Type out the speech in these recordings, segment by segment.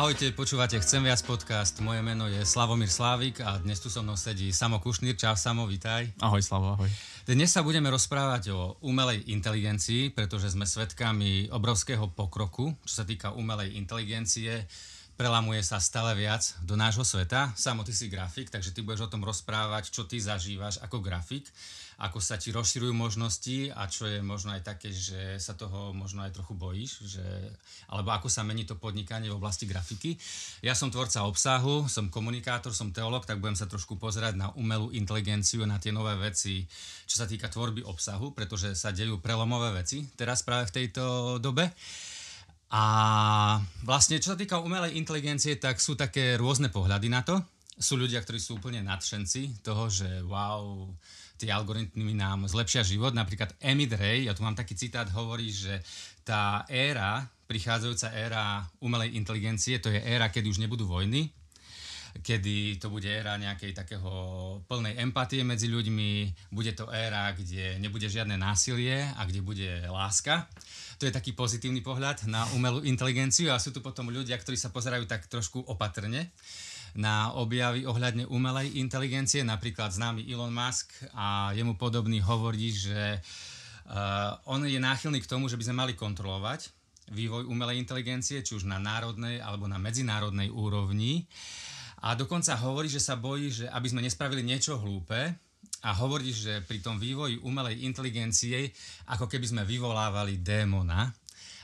Ahojte, počúvate Chcem viac podcast. Moje meno je Slavomír Slávik a dnes tu so mnou sedí Samo Kušnýr. Čau Samo, vítaj. Ahoj Slavo, ahoj. Dnes sa budeme rozprávať o umelej inteligencii, pretože sme svedkami obrovského pokroku, čo sa týka umelej inteligencie. Prelamuje sa stále viac do nášho sveta. Samo, ty si grafik, takže ty budeš o tom rozprávať, čo ty zažívaš ako grafik ako sa ti rozširujú možnosti a čo je možno aj také, že sa toho možno aj trochu bojíš, že, alebo ako sa mení to podnikanie v oblasti grafiky. Ja som tvorca obsahu, som komunikátor, som teolog, tak budem sa trošku pozerať na umelú inteligenciu, na tie nové veci, čo sa týka tvorby obsahu, pretože sa dejú prelomové veci teraz práve v tejto dobe. A vlastne, čo sa týka umelej inteligencie, tak sú také rôzne pohľady na to. Sú ľudia, ktorí sú úplne nadšenci toho, že wow, tie algoritmy nám zlepšia život. Napríklad Emid Ray, ja tu mám taký citát, hovorí, že tá éra, prichádzajúca éra umelej inteligencie, to je éra, kedy už nebudú vojny, kedy to bude éra nejakej takého plnej empatie medzi ľuďmi, bude to éra, kde nebude žiadne násilie a kde bude láska. To je taký pozitívny pohľad na umelú inteligenciu a sú tu potom ľudia, ktorí sa pozerajú tak trošku opatrne na objavy ohľadne umelej inteligencie. Napríklad známy Elon Musk a jemu podobný hovorí, že uh, on je náchylný k tomu, že by sme mali kontrolovať vývoj umelej inteligencie, či už na národnej alebo na medzinárodnej úrovni. A dokonca hovorí, že sa bojí, že aby sme nespravili niečo hlúpe, a hovorí, že pri tom vývoji umelej inteligencie, ako keby sme vyvolávali démona,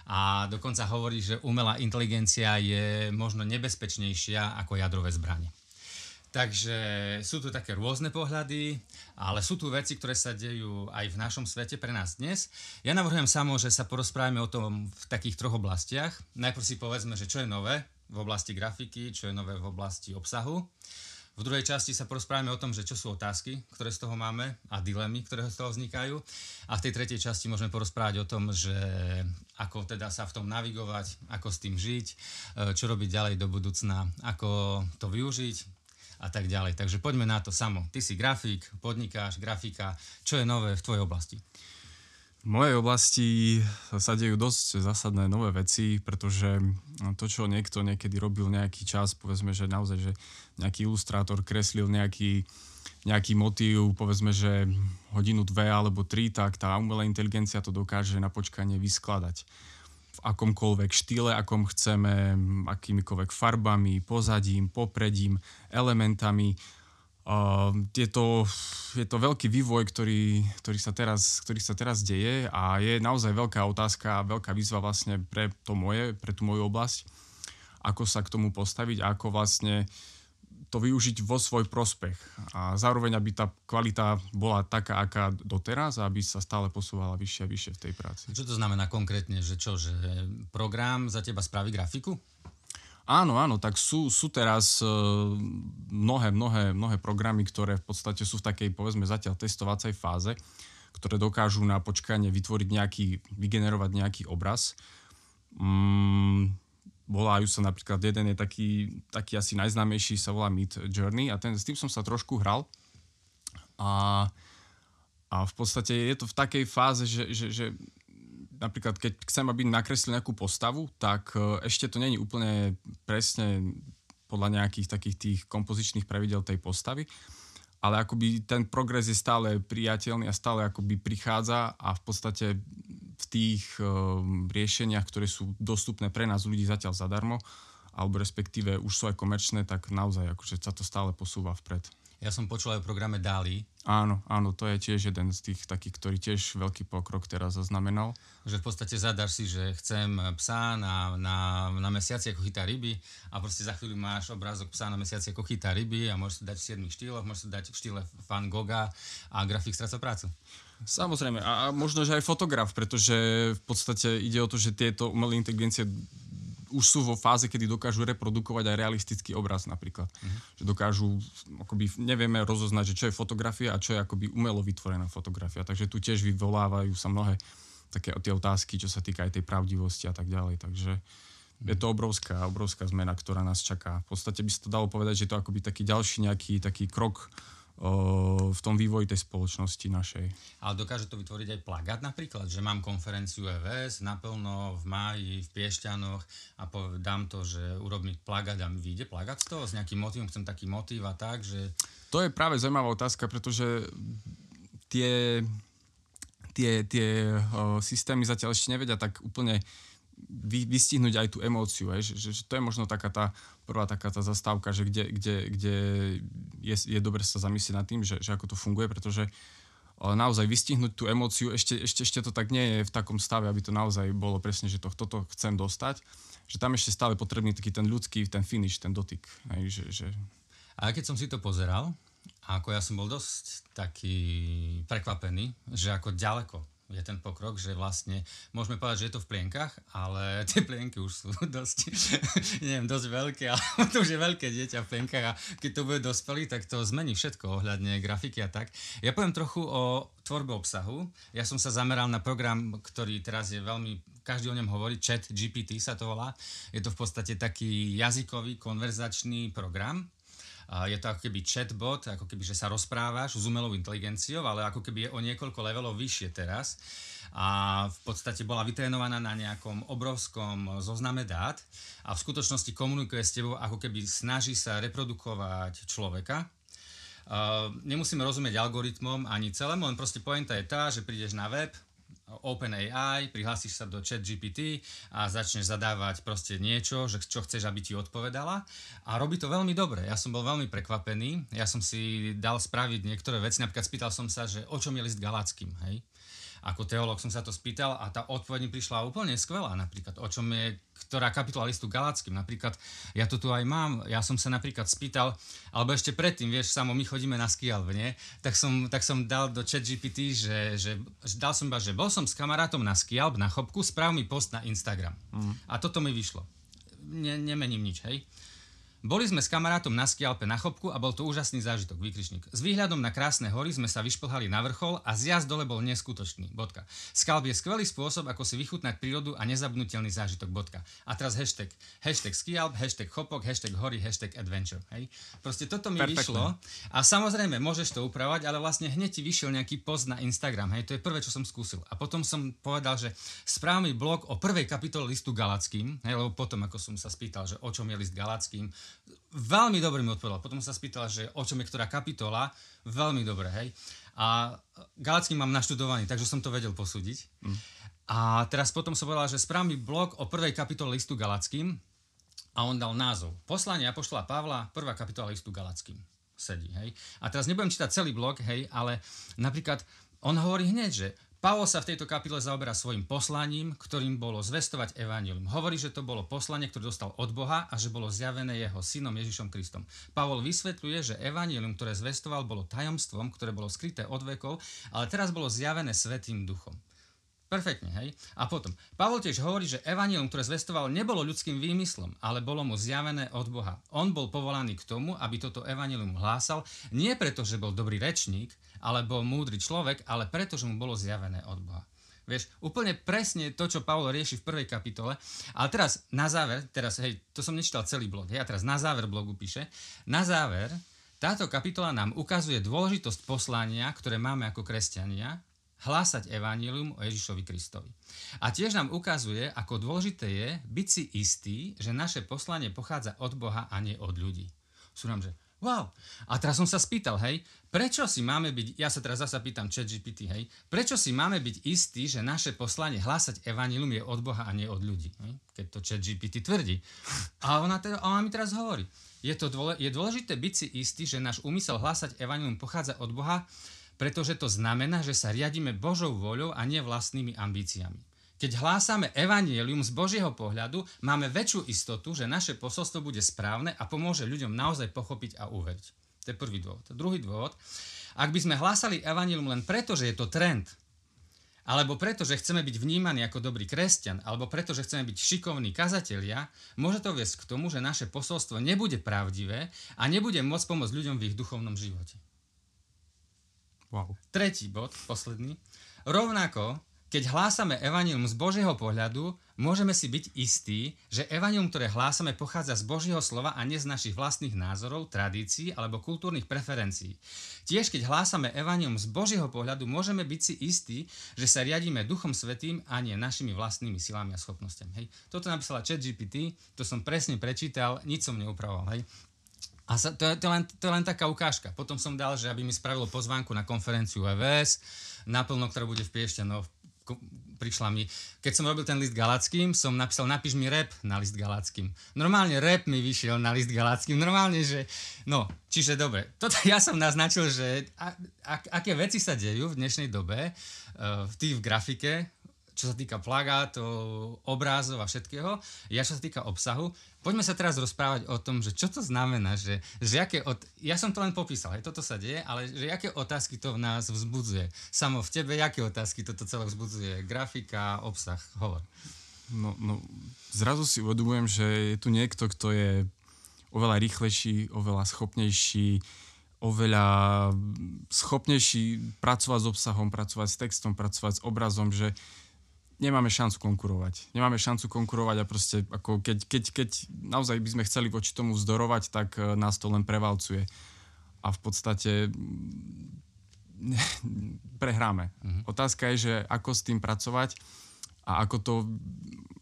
a dokonca hovorí, že umelá inteligencia je možno nebezpečnejšia ako jadrové zbranie. Takže sú tu také rôzne pohľady, ale sú tu veci, ktoré sa dejú aj v našom svete pre nás dnes. Ja navrhujem samo, že sa porozprávame o tom v takých troch oblastiach. Najprv si povedzme, že čo je nové v oblasti grafiky, čo je nové v oblasti obsahu. V druhej časti sa porozprávame o tom, že čo sú otázky, ktoré z toho máme a dilemy, ktoré z toho vznikajú. A v tej tretej časti môžeme porozprávať o tom, že ako teda sa v tom navigovať, ako s tým žiť, e, čo robiť ďalej do budúcna, ako to využiť a tak ďalej. Takže poďme na to samo. Ty si grafik, podnikáš, grafika. Čo je nové v tvojej oblasti? V mojej oblasti sa dejú dosť zásadné nové veci, pretože to, čo niekto niekedy robil nejaký čas, povedzme, že naozaj, že nejaký ilustrátor kreslil nejaký, nejaký motív, povedzme, že hodinu, dve alebo tri, tak tá umelá inteligencia to dokáže na počkanie vyskladať v akomkoľvek štýle, akom chceme, akýmikoľvek farbami, pozadím, popredím, elementami. Uh, je, to, je to veľký vývoj, ktorý, ktorý, sa teraz, ktorý sa teraz deje a je naozaj veľká otázka a veľká výzva vlastne pre to moje, pre tú moju oblasť, ako sa k tomu postaviť ako vlastne to využiť vo svoj prospech. A zároveň, aby tá kvalita bola taká, aká doteraz aby sa stále posúvala vyššie a vyššie v tej práci. Čo to znamená konkrétne? Že čo, že program za teba spraví grafiku? Áno, áno, tak sú, sú teraz uh, mnohé, mnohé, mnohé programy, ktoré v podstate sú v takej, povedzme, zatiaľ testovacej fáze, ktoré dokážu na počkanie vytvoriť nejaký, vygenerovať nejaký obraz. Mm, volajú sa napríklad, jeden je taký, taký asi najznámejší, sa volá Meet Journey a ten, s tým som sa trošku hral. A, a v podstate je to v takej fáze, že, že, že napríklad keď chcem, aby nakreslil nejakú postavu, tak e, ešte to není úplne presne podľa nejakých takých tých kompozičných pravidel tej postavy, ale akoby ten progres je stále priateľný a stále akoby prichádza a v podstate tých uh, riešeniach, ktoré sú dostupné pre nás ľudí zatiaľ zadarmo, alebo respektíve už sú aj komerčné, tak naozaj akože sa to stále posúva vpred. Ja som počul aj o programe DALI. Áno, áno, to je tiež jeden z tých takých, ktorý tiež veľký pokrok teraz zaznamenal. Že v podstate zadáš si, že chcem psa na, na, na mesiaci, ako chytá ryby a proste za chvíľu máš obrázok psa na mesiaci, ako chytá ryby a môžeš si dať v 7 štýloch, môžeš si dať v štýle Van Gogha a grafik stráca prácu. Samozrejme, a možno, že aj fotograf, pretože v podstate ide o to, že tieto umelé inteligencie už sú vo fáze, kedy dokážu reprodukovať aj realistický obraz napríklad. Uh-huh. Že dokážu, akoby nevieme rozoznať, že čo je fotografia a čo je akoby umelo vytvorená fotografia. Takže tu tiež vyvolávajú sa mnohé také tie otázky, čo sa týka aj tej pravdivosti a tak ďalej. Takže je to obrovská, obrovská zmena, ktorá nás čaká. V podstate by sa to dalo povedať, že je to akoby taký ďalší nejaký taký krok v tom vývoji tej spoločnosti našej. Ale dokáže to vytvoriť aj plagát napríklad, že mám konferenciu EVS naplno v máji v Piešťanoch a dám to, že urobím plagát a mi vyjde plagát z toho s nejakým motivom, chcem taký motív a tak, že... To je práve zaujímavá otázka, pretože tie, tie, tie o, systémy zatiaľ ešte nevedia tak úplne vy, vystihnúť aj tú emóciu, aj, že, že, to je možno taká tá prvá taká tá zastávka, že kde, kde, kde je, je dobre sa zamyslieť nad tým, že, že ako to funguje, pretože naozaj vystihnúť tú emóciu, ešte, ešte, ešte to tak nie je v takom stave, aby to naozaj bolo presne, že to, toto chcem dostať, že tam ešte stále potrebný taký ten ľudský, ten finish, ten dotyk. Aj, že, že... A keď som si to pozeral, ako ja som bol dosť taký prekvapený, že ako ďaleko je ten pokrok, že vlastne môžeme povedať, že je to v plienkach, ale tie plienky už sú dosť, neviem, dosť veľké, ale to už je veľké dieťa v plienkach a keď to bude dospelý, tak to zmení všetko ohľadne grafiky a tak. Ja poviem trochu o tvorbe obsahu. Ja som sa zameral na program, ktorý teraz je veľmi každý o ňom hovorí, chat GPT sa to volá. Je to v podstate taký jazykový konverzačný program, je to ako keby chatbot, ako keby, že sa rozprávaš s umelou inteligenciou, ale ako keby je o niekoľko levelov vyššie teraz. A v podstate bola vytrénovaná na nejakom obrovskom zozname dát a v skutočnosti komunikuje s tebou, ako keby snaží sa reprodukovať človeka, Uh, nemusíme rozumieť algoritmom ani celému, len proste pointa je tá, že prídeš na web, OpenAI, prihlásiš sa do ChatGPT a začneš zadávať proste niečo, že čo chceš, aby ti odpovedala a robí to veľmi dobre. Ja som bol veľmi prekvapený, ja som si dal spraviť niektoré veci, napríklad spýtal som sa, že o čom je list galackým, hej? Ako teológ som sa to spýtal a tá odpoveď mi prišla úplne skvelá, napríklad o čom je ktorá kapitola listu Galackým. Napríklad, ja to tu aj mám, ja som sa napríklad spýtal, alebo ešte predtým, vieš, samo my chodíme na skialv, nie? Tak som, tak som dal do chat GPT, že, že, dal som iba, že bol som s kamarátom na skialb, na chopku, správ mi post na Instagram. Mm. A toto mi vyšlo. Ne, nemením nič, hej? Boli sme s kamarátom na skialpe na chopku a bol to úžasný zážitok, výkričník. S výhľadom na krásne hory sme sa vyšplhali na vrchol a zjazd dole bol neskutočný. Bodka. Skalp je skvelý spôsob, ako si vychutnať prírodu a nezabnutelný zážitok. Bodka. A teraz hashtag. Hashtag skialp, hashtag chopok, hashtag hory, hashtag adventure. Hej? Proste toto mi Perfektne. vyšlo a samozrejme môžeš to upravovať, ale vlastne hneď ti vyšiel nejaký post na Instagram. Hej? To je prvé, čo som skúsil. A potom som povedal, že správny blog o prvej kapitole listu Galackým, hej? lebo potom, ako som sa spýtal, že o čom je list Galackým, veľmi dobre mi odpovedal. Potom sa spýtala, že o čom je ktorá kapitola. Veľmi dobre, hej. A Galacký mám naštudovaný, takže som to vedel posúdiť. Mm. A teraz potom som povedal, že správny blog o prvej kapitole listu Galackým a on dal názov. Poslanie Apoštola Pavla, prvá kapitola listu Galackým. Sedí, hej. A teraz nebudem čítať celý blog, hej, ale napríklad on hovorí hneď, že Pavol sa v tejto kapitole zaoberá svojim poslaním, ktorým bolo zvestovať evanílium. Hovorí, že to bolo poslanie, ktoré dostal od Boha a že bolo zjavené jeho synom Ježišom Kristom. Pavol vysvetľuje, že evanílium, ktoré zvestoval, bolo tajomstvom, ktoré bolo skryté od vekov, ale teraz bolo zjavené Svetým duchom. Perfektne, hej? A potom, Pavol tiež hovorí, že evanílium, ktoré zvestoval, nebolo ľudským výmyslom, ale bolo mu zjavené od Boha. On bol povolaný k tomu, aby toto evanílium hlásal, nie preto, že bol dobrý rečník, alebo múdry človek, ale preto, že mu bolo zjavené od Boha. Vieš, úplne presne to, čo Pavol rieši v prvej kapitole. Ale teraz na záver, teraz, hej, to som nečítal celý blog, hej, a teraz na záver blogu píše, na záver, táto kapitola nám ukazuje dôležitosť poslania, ktoré máme ako kresťania, hlásať evanílium o Ježišovi Kristovi. A tiež nám ukazuje, ako dôležité je byť si istý, že naše poslanie pochádza od Boha a nie od ľudí. Sú nám, že wow. A teraz som sa spýtal, hej, prečo si máme byť, ja sa teraz zasa pýtam chat GPT, hej, prečo si máme byť istí, že naše poslanie hlásať evanílium je od Boha a nie od ľudí, hej, keď to chat GPT tvrdí. A ona, teda, ona mi teraz hovorí, je, to dôle, je dôležité byť si istý, že náš úmysel hlásať evanílium pochádza od Boha, pretože to znamená, že sa riadíme Božou voľou a nie vlastnými ambíciami. Keď hlásame evanielium z Božieho pohľadu, máme väčšiu istotu, že naše posolstvo bude správne a pomôže ľuďom naozaj pochopiť a uveriť. To je prvý dôvod. Druhý dôvod, ak by sme hlásali evanielium len preto, že je to trend, alebo preto, že chceme byť vnímaní ako dobrý kresťan, alebo preto, že chceme byť šikovní kazatelia, môže to viesť k tomu, že naše posolstvo nebude pravdivé a nebude môcť pomôcť ľuďom v ich duchovnom živote. Wow. Tretí bod, posledný. Rovnako keď hlásame evanilium z Božieho pohľadu, môžeme si byť istí, že evanilium, ktoré hlásame, pochádza z Božieho slova a nie z našich vlastných názorov, tradícií alebo kultúrnych preferencií. Tiež keď hlásame evanilium z Božieho pohľadu, môžeme byť si istí, že sa riadíme Duchom Svetým a nie našimi vlastnými silami a schopnosťami. Hej. Toto napísala ChatGPT, to som presne prečítal, nič som neupravoval. Hej. A sa, to, je, to, je len, to je len taká ukážka. Potom som dal, že aby mi spravilo pozvánku na konferenciu EVS, naplno, ktorá bude v Piešťanoch prišla mi, keď som robil ten list galackým, som napísal, napíš mi rap na list galackým. Normálne rap mi vyšiel na list galackým, normálne, že, no, čiže dobre, toto ja som naznačil, že a, a, aké veci sa dejú v dnešnej dobe, uh, v tých v grafike, čo sa týka plagátov, obrázov a všetkého. Ja čo sa týka obsahu, poďme sa teraz rozprávať o tom, že čo to znamená, že, že aké od... ja som to len popísal, hej, toto sa deje, ale že aké otázky to v nás vzbudzuje. Samo v tebe, aké otázky toto celé vzbudzuje? Grafika, obsah, hovor. No, no, zrazu si uvedomujem, že je tu niekto, kto je oveľa rýchlejší, oveľa schopnejší, oveľa schopnejší pracovať s obsahom, pracovať s textom, pracovať s obrazom, že nemáme šancu konkurovať. Nemáme šancu konkurovať a proste ako keď, keď, keď naozaj by sme chceli voči tomu vzdorovať, tak e, nás to len prevalcuje. A v podstate prehráme. Uh-huh. Otázka je, že ako s tým pracovať a ako to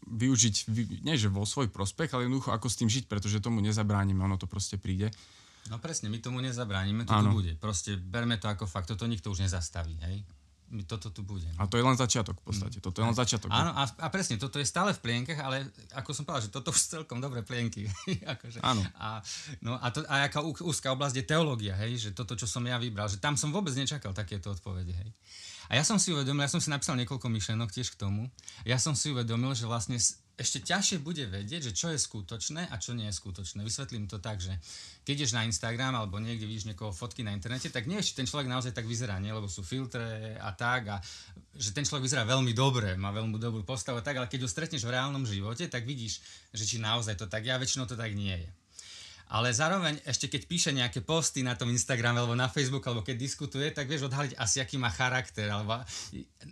využiť, nie že vo svoj prospech, ale jednoducho ako s tým žiť, pretože tomu nezabránime, ono to proste príde. No presne, my tomu nezabránime, to tu bude. Proste berme to ako fakt, toto nikto už nezastaví, hej? Toto tu bude. A to je len začiatok v podstate. Toto je len začiatok. Áno, a, a presne, toto je stále v plienkach, ale ako som povedal, že toto už celkom dobré plienky. akože, Áno. A, no, a, to, a aká úzká oblasť je teológia, hej, že toto, čo som ja vybral, že tam som vôbec nečakal takéto odpovede, hej. A ja som si uvedomil, ja som si napísal niekoľko myšlenok tiež k tomu, ja som si uvedomil, že vlastne ešte ťažšie bude vedieť, že čo je skutočné a čo nie je skutočné. Vysvetlím to tak, že keď ideš na Instagram alebo niekde vidíš niekoho fotky na internete, tak nie, či ten človek naozaj tak vyzerá, nie? lebo sú filtre a tak a že ten človek vyzerá veľmi dobre, má veľmi dobrú postavu a tak, ale keď ho stretneš v reálnom živote, tak vidíš, že či naozaj to tak je a väčšinou to tak nie je ale zároveň ešte keď píše nejaké posty na tom Instagrame alebo na Facebook alebo keď diskutuje, tak vieš odhaliť asi aký má charakter alebo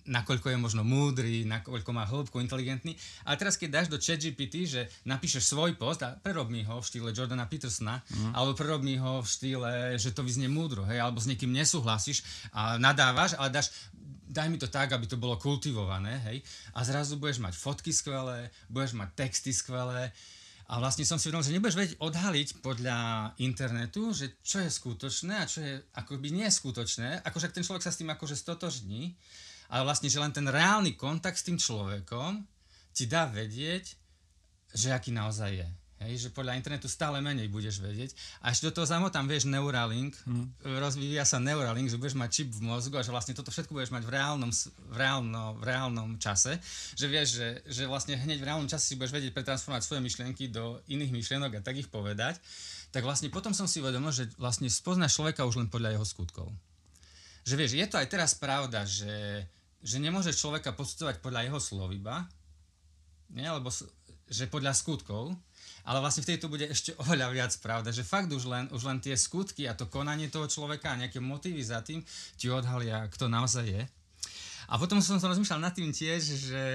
nakoľko je možno múdry, nakoľko má hĺbku, inteligentný. A teraz keď dáš do ChatGPT, že napíšeš svoj post a prerob mi ho v štýle Jordana Petersona mm. alebo prerob mi ho v štýle, že to vyznie múdro, hej, alebo s niekým nesúhlasíš a nadávaš, ale dáš daj mi to tak, aby to bolo kultivované, hej. A zrazu budeš mať fotky skvelé, budeš mať texty skvelé, a vlastne som si uvedomil, že nebudeš vedieť odhaliť podľa internetu, že čo je skutočné a čo je akoby neskutočné. Akože ten človek sa s tým akože stotožní, ale vlastne, že len ten reálny kontakt s tým človekom ti dá vedieť, že aký naozaj je. Hej, že podľa internetu stále menej budeš vedieť. A ešte do toho zamotám, vieš, Neuralink, mm. rozvíja sa Neuralink, že budeš mať čip v mozgu a že vlastne toto všetko budeš mať v reálnom, v reálno, v reálnom čase. Že vieš, že, že vlastne hneď v reálnom čase si budeš vedieť pretransformovať svoje myšlienky do iných myšlienok a tak ich povedať. Tak vlastne potom som si uvedomil, že vlastne spoznáš človeka už len podľa jeho skutkov. Že vieš, je to aj teraz pravda, že, že nemôžeš človeka posudzovať podľa jeho slov iba, nie? lebo že podľa skutkov, ale vlastne vtedy to bude ešte oveľa viac pravda, že fakt už len, už len tie skutky a to konanie toho človeka a nejaké motívy za tým ti odhalia, kto naozaj je. A potom som sa rozmýšľal nad tým tiež, že,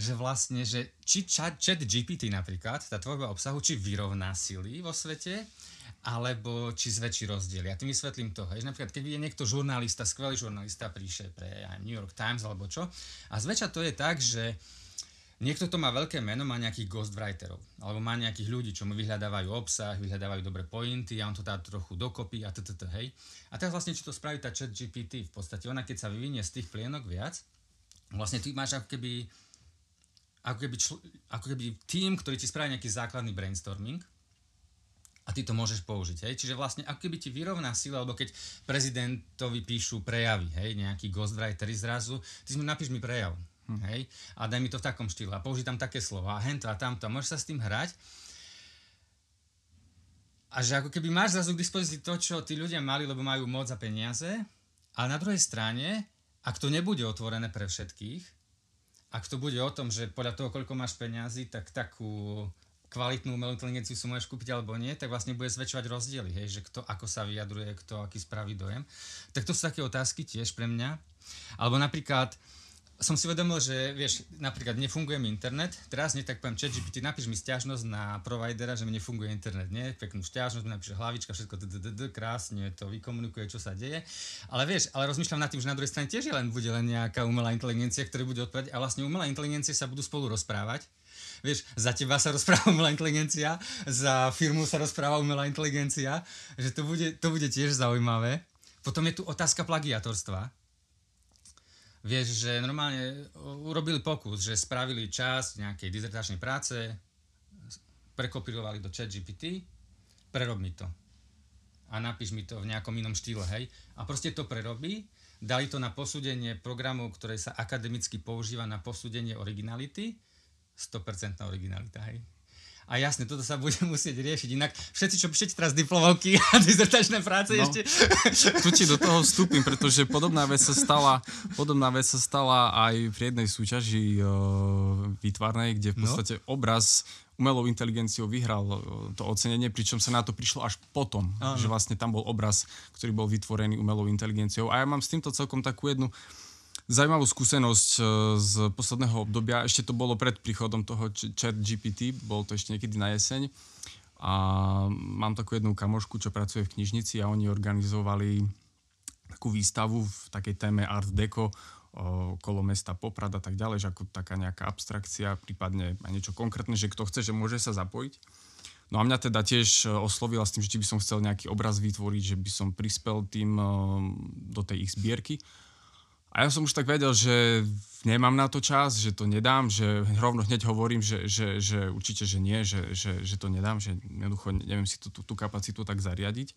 že vlastne, že či chat, chat GPT napríklad, tá tvorba obsahu, či vyrovná sily vo svete, alebo či zväčší rozdiely. Ja tým vysvetlím to. Hej. Napríklad, keď je niekto žurnalista, skvelý žurnalista, píše pre New York Times alebo čo, a zväčša to je tak, že Niekto to má veľké meno, má nejakých ghostwriterov, alebo má nejakých ľudí, čo mu vyhľadávajú obsah, vyhľadávajú dobré pointy a on to dá trochu dokopy a ttt, hej. A teraz vlastne, čo to spraví tá chat GPT, v podstate ona, keď sa vyvinie z tých plienok viac, vlastne ty máš ako keby, ako keby, čl- ako keby tým, ktorý ti spraví nejaký základný brainstorming, a ty to môžeš použiť. Hej? Čiže vlastne ako keby ti vyrovná sila, alebo keď prezidentovi píšu prejavy, hej, nejaký ghostwriter zrazu, ty si mu napíš mi prejav. Hm. Hej? A daj mi to v takom štýle a použij také slova a hento a tamto. Môžeš sa s tým hrať. A že ako keby máš zrazu k dispozícii to, čo tí ľudia mali, lebo majú moc a peniaze, ale na druhej strane, ak to nebude otvorené pre všetkých, ak to bude o tom, že podľa toho, koľko máš peniazy, tak takú kvalitnú umelú inteligenciu si môžeš kúpiť alebo nie, tak vlastne bude zväčšovať rozdiely, hej, že kto ako sa vyjadruje, kto aký spraví dojem. Tak to sú také otázky tiež pre mňa. Alebo napríklad, som si uvedomil, že vieš, napríklad nefunguje mi internet, teraz nie tak poviem chat napíš mi stiažnosť na providera, že mi nefunguje internet, nie? Peknú stiažnosť, napíše hlavička, všetko krásne to vykomunikuje, čo sa deje. Ale vieš, ale rozmýšľam nad tým, že na druhej strane tiež len bude len nejaká umelá inteligencia, ktorá bude odpovedať a vlastne umelá inteligencie sa budú spolu rozprávať. Vieš, za teba sa rozpráva umelá inteligencia, za firmu sa rozpráva umelá inteligencia, že to bude, to bude tiež zaujímavé. Potom je tu otázka plagiatorstva Vieš, že normálne urobili pokus, že spravili časť nejakej dizertačnej práce, prekopírovali do chat GPT, prerob mi to. A napíš mi to v nejakom inom štýle, hej. A proste to prerobí, dali to na posúdenie programov, ktoré sa akademicky používa na posúdenie originality, 100% originalita, hej. A jasne, toto sa bude musieť riešiť. Inak všetci, čo píšete teraz diplomovky a dizertačné práce no, ešte... Tu ti do toho vstúpim, pretože podobná vec sa stala, podobná vec sa stala aj pri jednej súťaži uh, výtvarnej, kde v no. podstate no. obraz umelou inteligenciou vyhral to ocenenie, pričom sa na to prišlo až potom, Áno. že vlastne tam bol obraz, ktorý bol vytvorený umelou inteligenciou. A ja mám s týmto celkom takú jednu zaujímavú skúsenosť e, z posledného obdobia. Ešte to bolo pred príchodom toho chat GPT, bol to ešte niekedy na jeseň. A mám takú jednu kamošku, čo pracuje v knižnici a oni organizovali takú výstavu v takej téme Art Deco okolo mesta Poprad a tak ďalej, že ako taká nejaká abstrakcia, prípadne aj niečo konkrétne, že kto chce, že môže sa zapojiť. No a mňa teda tiež e, oslovila s tým, že či by som chcel nejaký obraz vytvoriť, že by som prispel tým e, do tej ich zbierky. A ja som už tak vedel, že nemám na to čas, že to nedám, že rovno hneď hovorím, že, že, že určite, že nie, že, že, že to nedám, že jednoducho neviem si tú, tú, tú kapacitu tak zariadiť.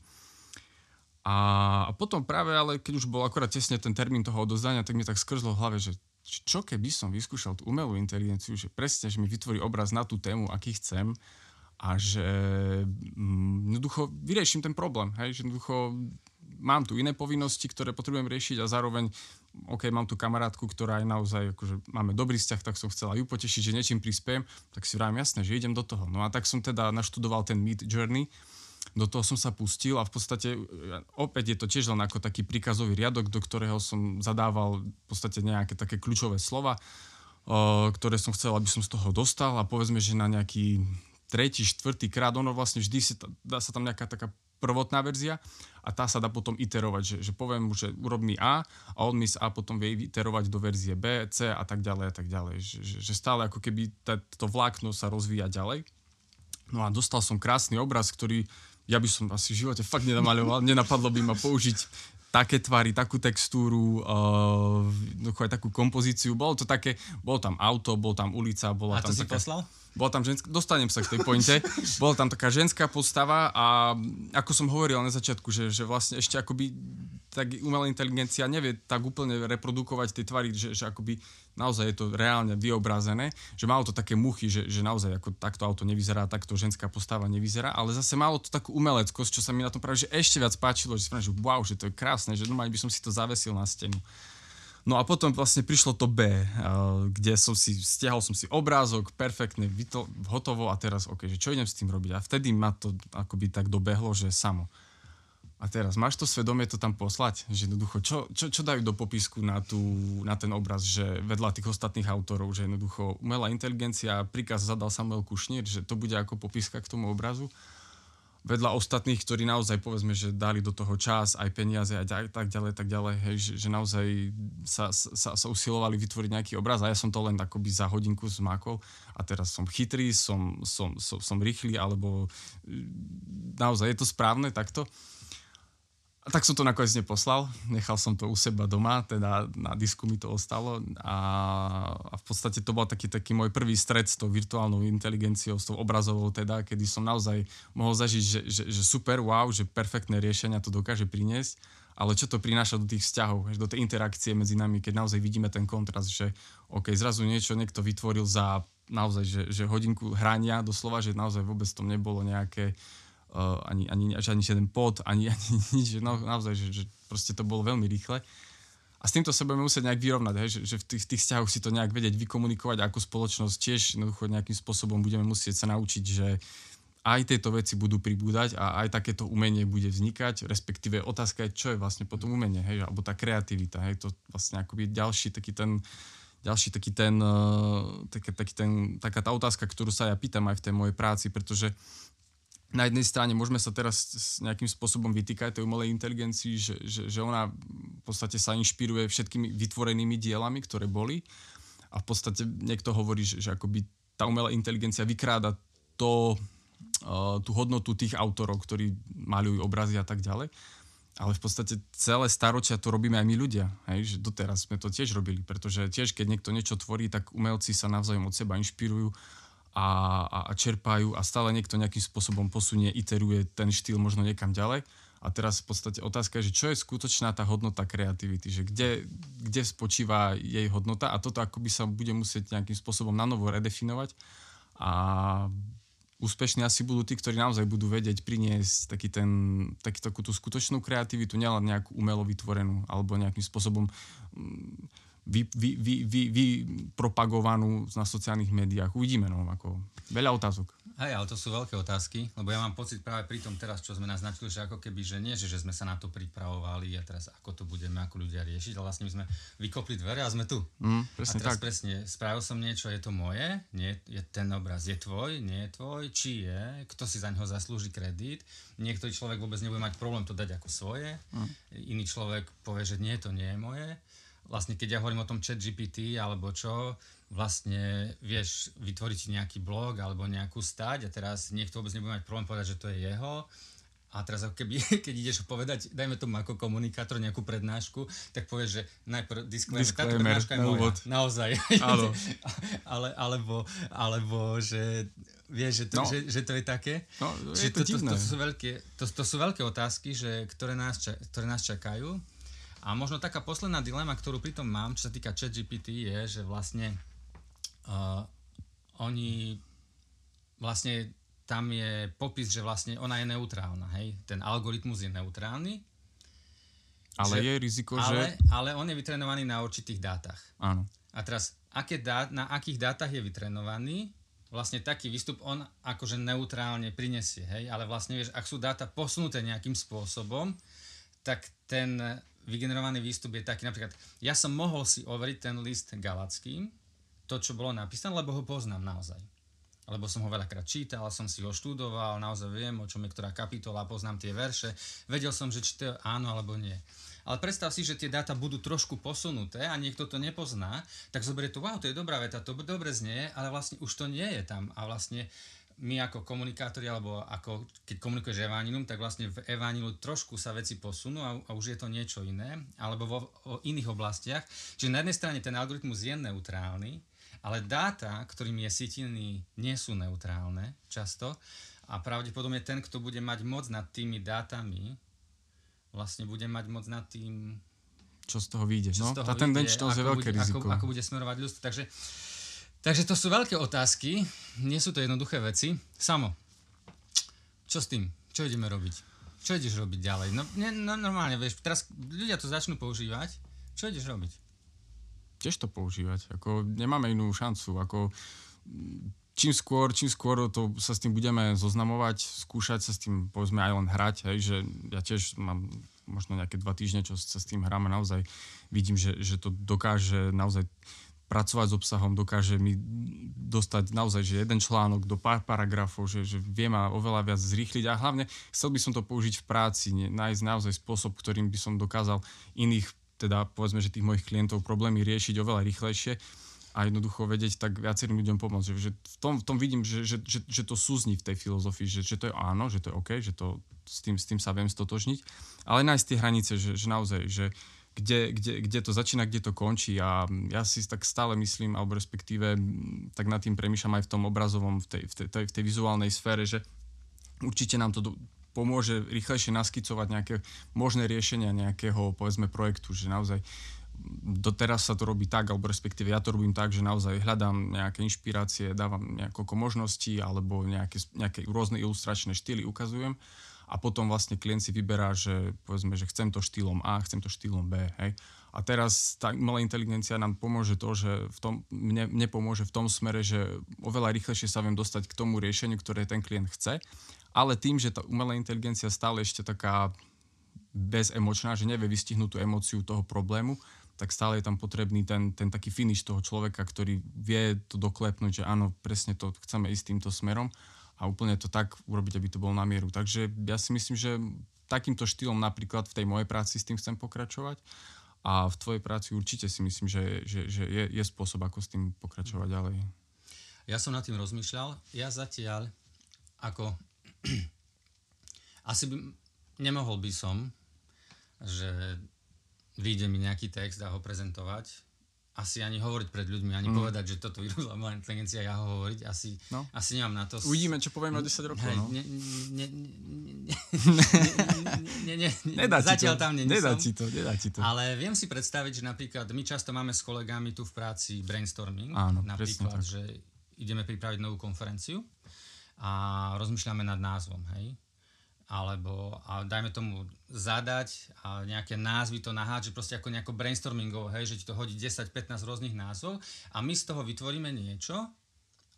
A, a potom práve, ale keď už bol akorát tesne ten termín toho odozdania, tak mi tak skrzlo v hlave, že čo keby som vyskúšal tú umelú inteligenciu, že presne, že mi vytvorí obraz na tú tému, aký chcem a že mm, jednoducho vyrieším ten problém, hej, že jednoducho mám tu iné povinnosti, ktoré potrebujem riešiť a zároveň OK, mám tu kamarátku, ktorá je naozaj, akože máme dobrý vzťah, tak som chcela ju potešiť, že niečím prispiem, tak si vravím jasné, že idem do toho. No a tak som teda naštudoval ten Meet Journey, do toho som sa pustil a v podstate opäť je to tiež len ako taký príkazový riadok, do ktorého som zadával v podstate nejaké také kľúčové slova, ktoré som chcel, aby som z toho dostal a povedzme, že na nejaký tretí, štvrtý krát, ono vlastne vždy sa, dá sa tam nejaká taká prvotná verzia a tá sa dá potom iterovať, že, že poviem mu, že urob mi A a on mi z A potom vie iterovať do verzie B, C a tak ďalej a tak ďalej. Že, že, že stále ako keby to vlákno sa rozvíja ďalej. No a dostal som krásny obraz, ktorý ja by som asi v živote fakt nenamaľoval, nenapadlo by ma použiť také tvary, takú textúru, uh, aj takú kompozíciu. Bolo to také, bolo tam auto, bol tam ulica, bola a tam to taká... si poslal? Bola tam ženská, dostanem sa k tej pointe, bola tam taká ženská postava a ako som hovoril na začiatku, že, že vlastne ešte akoby tak umelá inteligencia nevie tak úplne reprodukovať tie tvary, že, že akoby naozaj je to reálne vyobrazené, že malo to také muchy, že, že naozaj ako takto auto nevyzerá, takto ženská postava nevyzerá, ale zase malo to takú umeleckosť, čo sa mi na tom práve že ešte viac páčilo, že, že wow, že to je krásne, že normálne by som si to zavesil na stenu. No a potom vlastne prišlo to B, kde som si, stiahol som si obrázok, perfektne, hotovo a teraz, ok, že čo idem s tým robiť? A vtedy ma to akoby tak dobehlo, že samo. A teraz máš to svedomie to tam poslať? Že jednoducho, čo, čo, čo dajú do popisku na, tú, na ten obraz, že vedľa tých ostatných autorov, že jednoducho umelá inteligencia, príkaz zadal Samuel Kušnír, že to bude ako popiska k tomu obrazu vedľa ostatných, ktorí naozaj povedzme, že dali do toho čas, aj peniaze a tak ďalej, tak ďalej, hej, že, že naozaj sa, sa, sa usilovali vytvoriť nejaký obraz a ja som to len akoby za hodinku zmákol a teraz som chytrý, som, som, som, som rýchly, alebo naozaj je to správne takto. A tak som to nakoniec neposlal, nechal som to u seba doma, teda na disku mi to ostalo. A, a v podstate to bol taký, taký môj prvý stred s tou virtuálnou inteligenciou, s tou obrazovou teda, kedy som naozaj mohol zažiť, že, že, že super, wow, že perfektné riešenia to dokáže priniesť, ale čo to prináša do tých vzťahov, do tej interakcie medzi nami, keď naozaj vidíme ten kontrast, že OK, zrazu niečo niekto vytvoril za naozaj, že, že hodinku hrania doslova, že naozaj vôbec to nebolo nejaké uh, ani, ani, ani jeden pod, ani, ani nič, no, naozaj, že, že proste to bolo veľmi rýchle. A s týmto sa budeme musieť nejak vyrovnať, hej, že, že v tých, tých vzťahoch si to nejak vedieť vykomunikovať ako spoločnosť tiež jednoducho nejakým spôsobom budeme musieť sa naučiť, že aj tieto veci budú pribúdať a aj takéto umenie bude vznikať, respektíve otázka je, čo je vlastne potom umenie, hej, alebo tá kreativita, hej, to vlastne akoby ďalší taký ten ďalší taký ten, uh, taký, taký ten, taká tá otázka, ktorú sa ja pýtam aj v tej mojej práci, pretože na jednej strane môžeme sa teraz nejakým spôsobom vytýkať tej umelej inteligencii, že, že, že ona v podstate sa inšpiruje všetkými vytvorenými dielami, ktoré boli a v podstate niekto hovorí, že, že akoby tá umelá inteligencia vykráda to, uh, tú hodnotu tých autorov, ktorí maľujú obrazy a tak ďalej. Ale v podstate celé staročia to robíme aj my ľudia. Hej? Že doteraz sme to tiež robili, pretože tiež keď niekto niečo tvorí, tak umelci sa navzájom od seba inšpirujú a, a, a čerpajú a stále niekto nejakým spôsobom posunie, iteruje ten štýl možno niekam ďalej. A teraz v podstate otázka je, že čo je skutočná tá hodnota kreativity, že kde, kde spočíva jej hodnota? A toto akoby sa bude musieť nejakým spôsobom na novo redefinovať. A úspešní asi budú tí, ktorí naozaj budú vedieť priniesť taký ten, taký, takú tú skutočnú kreativitu, nielen nejakú umelo vytvorenú alebo nejakým spôsobom mm, vy, vy, vy, vy, vy propagovanú na sociálnych médiách. Uvidíme, no, ako veľa otázok. Hej, ale to sú veľké otázky, lebo ja mám pocit práve pri tom teraz, čo sme naznačili, že ako keby, že nie, že, že sme sa na to pripravovali a teraz ako to budeme ako ľudia riešiť, ale vlastne my sme vykopli dvere a sme tu. Mm, presne a teraz tak. presne, spravil som niečo, je to moje, nie, je ten obraz je tvoj, nie je tvoj, či je, kto si za neho zaslúži kredit. Niektorý človek vôbec nebude mať problém to dať ako svoje, mm. iný človek povie, že nie, to nie je moje vlastne keď ja hovorím o tom chat GPT alebo čo, vlastne vieš vytvoriť nejaký blog alebo nejakú stať a teraz niekto vôbec nebude mať problém povedať, že to je jeho a teraz ako keby, keď ideš povedať, dajme tomu ako komunikátor nejakú prednášku, tak povieš, že najprv disclaimer, táto prednáška je moja, naozaj. Ale, alebo, alebo, že vieš, že to, no. že, že to je také. No, je to, to, to, to, sú veľké, to, to sú veľké otázky, že, ktoré, nás, ktoré nás čakajú. A možno taká posledná dilema, ktorú pritom mám, čo sa týka ChatGPT, je, že vlastne uh, oni vlastne tam je popis, že vlastne ona je neutrálna, hej? Ten algoritmus je neutrálny. Ale že, je riziko, ale, že... Ale on je vytrenovaný na určitých dátach. Áno. A teraz, aké dá, na akých dátach je vytrenovaný, vlastne taký výstup on akože neutrálne prinesie, hej? Ale vlastne, vieš, ak sú dáta posunuté nejakým spôsobom, tak ten vygenerovaný výstup je taký, napríklad, ja som mohol si overiť ten list galackým, to, čo bolo napísané, lebo ho poznám naozaj. Lebo som ho veľakrát čítal, som si ho študoval, naozaj viem, o čom je ktorá kapitola, poznám tie verše, vedel som, že či to áno alebo nie. Ale predstav si, že tie dáta budú trošku posunuté a niekto to nepozná, tak zoberie to, wow, to je dobrá veta, to dobre znie, ale vlastne už to nie je tam. A vlastne my ako komunikátori, alebo ako keď komunikuješ evanilum, tak vlastne v evanilu trošku sa veci posunú a, a už je to niečo iné, alebo vo o iných oblastiach. Čiže na jednej strane ten algoritmus je neutrálny, ale dáta, ktorými je sietený, nie sú neutrálne často a pravdepodobne ten, kto bude mať moc nad tými dátami, vlastne bude mať moc nad tým, čo z toho vyjde. No, tá tendenčnosť je veľké bude, riziko. Ako, ako bude smerovať ľudstvo. Takže Takže to sú veľké otázky, nie sú to jednoduché veci. Samo, čo s tým? Čo ideme robiť? Čo ideš robiť ďalej? No, ne, no normálne, vieš, teraz ľudia to začnú používať. Čo ideš robiť? Tiež to používať. Ako, nemáme inú šancu. Ako, čím skôr, čím skôr to sa s tým budeme zoznamovať, skúšať sa s tým, povedzme, aj len hrať, hej, že ja tiež mám možno nejaké dva týždne, čo sa s tým hráme, naozaj vidím, že, že to dokáže naozaj pracovať s obsahom, dokáže mi dostať naozaj že jeden článok do pár paragrafov, že, že vie ma oveľa viac zrýchliť a hlavne chcel by som to použiť v práci, ne, nájsť naozaj spôsob, ktorým by som dokázal iných, teda povedzme, že tých mojich klientov problémy riešiť oveľa rýchlejšie a jednoducho vedieť tak viacerým ľuďom pomôcť. Že, že v, tom, v tom vidím, že, že, že, že to súzni v tej filozofii, že, že to je áno, že to je OK, že to, s, tým, s tým sa viem stotožniť, ale nájsť tie hranice, že, že naozaj, že kde, kde, kde to začína, kde to končí. A ja si tak stále myslím, alebo respektíve tak nad tým premýšľam aj v tom obrazovom, v tej, v tej, v tej vizuálnej sfére, že určite nám to do, pomôže rýchlejšie naskycovať nejaké možné riešenia nejakého, povedzme, projektu, že naozaj doteraz sa to robí tak, alebo respektíve ja to robím tak, že naozaj hľadám nejaké inšpirácie, dávam niekoľko možností alebo nejaké, nejaké rôzne ilustračné štýly ukazujem a potom vlastne klient si vyberá, že povedzme, že chcem to štýlom A, chcem to štýlom B, hej. A teraz tá umelá inteligencia nám pomôže to, že v tom, mne, mne pomôže v tom smere, že oveľa rýchlejšie sa viem dostať k tomu riešeniu, ktoré ten klient chce, ale tým, že tá umelá inteligencia stále ešte taká bezemočná, že nevie vystihnúť tú emóciu toho problému, tak stále je tam potrebný ten, ten taký finish toho človeka, ktorý vie to doklepnúť, že áno, presne to chceme ísť týmto smerom a úplne to tak urobiť, aby to bolo na mieru. Takže ja si myslím, že takýmto štýlom napríklad v tej mojej práci s tým chcem pokračovať a v tvojej práci určite si myslím, že, že, že je, je spôsob, ako s tým pokračovať ďalej. Ja som nad tým rozmýšľal. Ja zatiaľ ako asi by, nemohol by som, že vyjde mi nejaký text a ho prezentovať, asi ani hovoriť pred ľuďmi, ani mm. povedať, že toto vyrobila moja inteligencia, ja ho hovoriť, asi, no. asi nemám na to. Uvidíme, čo povieme o 10 rokov, no. Ne, ne, ne, ne, nedá zatiaľ to, tam není nedá ti to, nedá ti to. Ale viem si predstaviť, že napríklad my často máme s kolegami tu v práci brainstorming, Áno, napríklad, že ideme pripraviť novú konferenciu a rozmýšľame nad názvom, hej alebo a dajme tomu zadať a nejaké názvy to naháť, že proste ako nejako brainstormingov, hej, že ti to hodí 10-15 rôznych názvov a my z toho vytvoríme niečo,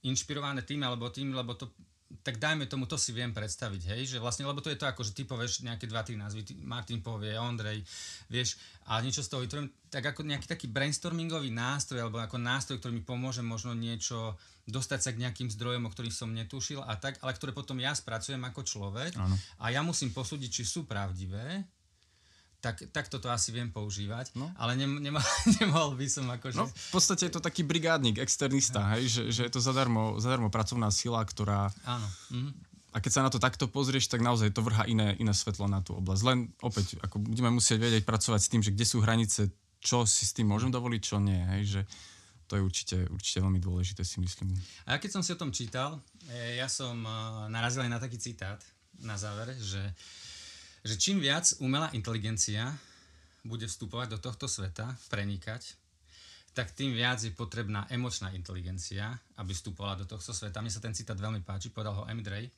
inšpirované tým alebo tým, lebo to tak dajme tomu, to si viem predstaviť, hej, že vlastne, lebo to je to ako, že ty povieš nejaké dva, tri názvy, ty, Martin povie, Ondrej, vieš, a niečo z toho vytvorím, tak ako nejaký taký brainstormingový nástroj, alebo ako nástroj, ktorý mi pomôže možno niečo dostať sa k nejakým zdrojom, o ktorých som netušil a tak, ale ktoré potom ja spracujem ako človek ano. a ja musím posúdiť, či sú pravdivé, tak, tak toto asi viem používať, no. ale nem, nemohol, nemohol by som akože... No, v podstate je to taký brigádnik, externista, hej, že, že je to zadarmo, zadarmo pracovná sila, ktorá... Áno. Mhm. A keď sa na to takto pozrieš, tak naozaj to vrha iné, iné svetlo na tú oblasť. Len opäť, ako budeme musieť vedieť pracovať s tým, že kde sú hranice, čo si s tým môžem dovoliť, čo nie. Hej, že to je určite, určite veľmi dôležité, si myslím. A ja keď som si o tom čítal, e, ja som e, narazil aj na taký citát na záver, že že čím viac umelá inteligencia bude vstupovať do tohto sveta, prenikať, tak tým viac je potrebná emočná inteligencia, aby vstupovala do tohto sveta. Mne sa ten citát veľmi páči, povedal ho Emmett Ray.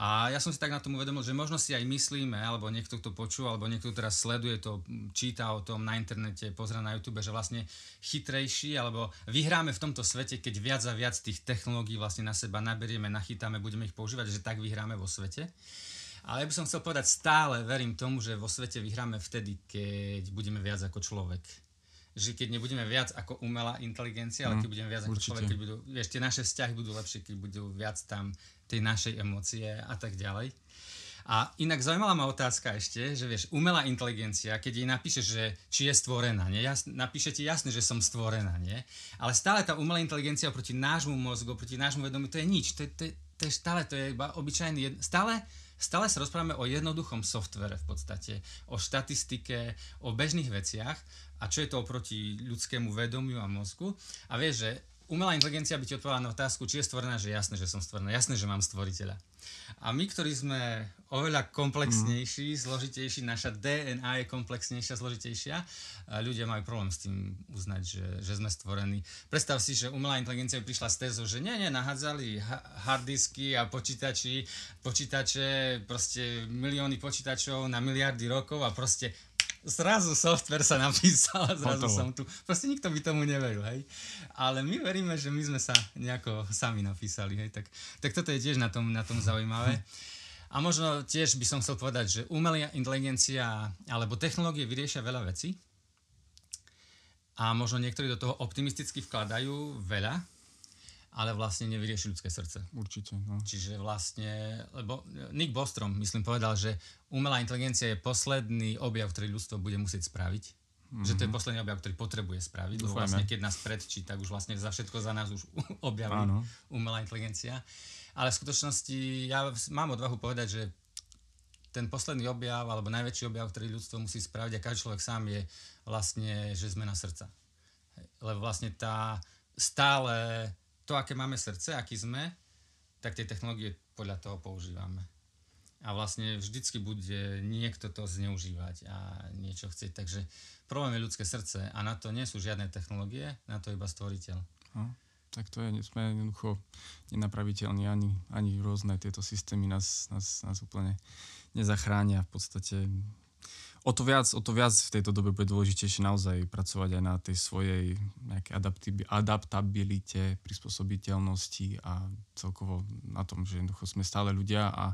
A ja som si tak na tom uvedomil, že možno si aj myslíme, alebo niekto to počul, alebo niekto teraz sleduje to, číta o tom na internete, pozrie na YouTube, že vlastne chytrejší, alebo vyhráme v tomto svete, keď viac a viac tých technológií vlastne na seba naberieme, nachytáme, budeme ich používať, že tak vyhráme vo svete. Ale ja by som chcel povedať, stále verím tomu, že vo svete vyhráme vtedy, keď budeme viac ako človek. Že keď nebudeme viac ako umelá inteligencia, ale mm, keď budeme viac ako určite. človek, keď budú, vieš, tie naše vzťahy budú lepšie, keď budú viac tam tej našej emócie a tak ďalej. A inak zaujímavá ma otázka ešte, že vieš, umelá inteligencia, keď jej napíše, že či je stvorená, nie? Jas, napíše ti jasne, že som stvorená, nie? Ale stále tá umelá inteligencia proti nášmu mozgu, proti nášmu vedomiu, to je nič. To je, to je, to je stále, to je iba obyčajný, stále Stále sa rozprávame o jednoduchom softvere v podstate, o štatistike, o bežných veciach a čo je to oproti ľudskému vedomiu a mozgu. A vieš, že umelá inteligencia by ti odpovedala na otázku, či je stvorená, že jasné, že som stvorená, jasné, že mám stvoriteľa. A my, ktorí sme oveľa komplexnejší, mm. zložitejší, naša DNA je komplexnejšia, zložitejšia, a ľudia majú problém s tým uznať, že, že sme stvorení. Predstav si, že umelá inteligencia by prišla s tézou, že nie, nie, nahádzali harddisky a počítači, počítače, proste milióny počítačov na miliardy rokov a proste zrazu software sa napísal a zrazu Hotovo. som tu. Proste nikto by tomu neveril, hej. Ale my veríme, že my sme sa nejako sami napísali, hej. Tak, tak toto je tiež na tom, na tom zaujímavé. A možno tiež by som chcel povedať, že umelá inteligencia alebo technológie vyriešia veľa vecí. A možno niektorí do toho optimisticky vkladajú veľa, ale vlastne nevyrieši ľudské srdce. Určite. No. Čiže vlastne, lebo Nick Bostrom, myslím, povedal, že umelá inteligencia je posledný objav, ktorý ľudstvo bude musieť spraviť. Mm-hmm. Že to je mhm. posledný objav, ktorý potrebuje spraviť. Lebo vlastne, keď nás predčí, tak už vlastne za všetko za nás už objaví Áno. umelá inteligencia. Ale v skutočnosti ja mám odvahu povedať, že ten posledný objav, alebo najväčší objav, ktorý ľudstvo musí spraviť a každý človek sám je vlastne, že zmena srdca. Lebo vlastne tá stále to, aké máme srdce, aký sme, tak tie technológie podľa toho používame. A vlastne vždycky bude niekto to zneužívať a niečo chcieť. Takže problém je ľudské srdce a na to nie sú žiadne technológie, na to iba stvoriteľ. No, tak to je, sme jednoducho nenapraviteľní, ani, ani rôzne tieto systémy nás, nás, nás úplne nezachránia. V podstate o to viac, o to viac v tejto dobe bude dôležitejšie naozaj pracovať aj na tej svojej nejakej adaptabilite, prispôsobiteľnosti a celkovo na tom, že jednoducho sme stále ľudia a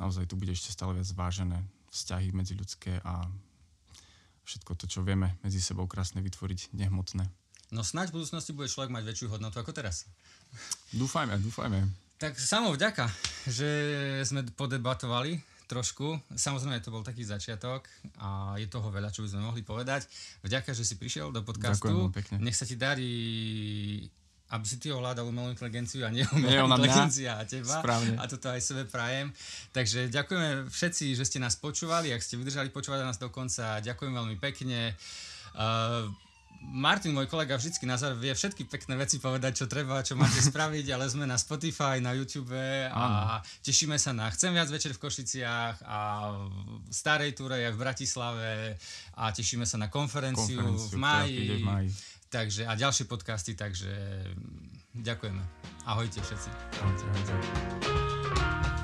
naozaj tu bude ešte stále viac vážené vzťahy medzi ľudské a, všetko to, čo vieme medzi sebou krásne vytvoriť, nehmotné. No snáď v budúcnosti bude človek mať väčšiu hodnotu ako teraz. Dúfajme, dúfajme. Tak samo vďaka, že sme podebatovali trošku. Samozrejme, to bol taký začiatok a je toho veľa, čo by sme mohli povedať. Vďaka, že si prišiel do podcastu. Ďakujem. Nech sa ti darí aby si ty ovládal umelú inteligenciu a nie umelá inteligencia a teba. Správne. A toto aj sebe prajem. Takže ďakujeme všetci, že ste nás počúvali. Ak ste vydržali počúvať nás do konca, ďakujem veľmi pekne. Uh, Martin, môj kolega, vždycky na záver vie všetky pekné veci povedať, čo treba, čo máte spraviť, ale sme na Spotify, na YouTube a ano. tešíme sa na Chcem viac večer v Košiciach a v Starej túre aj v Bratislave a tešíme sa na konferenciu, konferenciu v máji. V máji. Takže, a ďalšie podcasty, takže ďakujeme. Ahojte všetci. Ahojte, ahojte.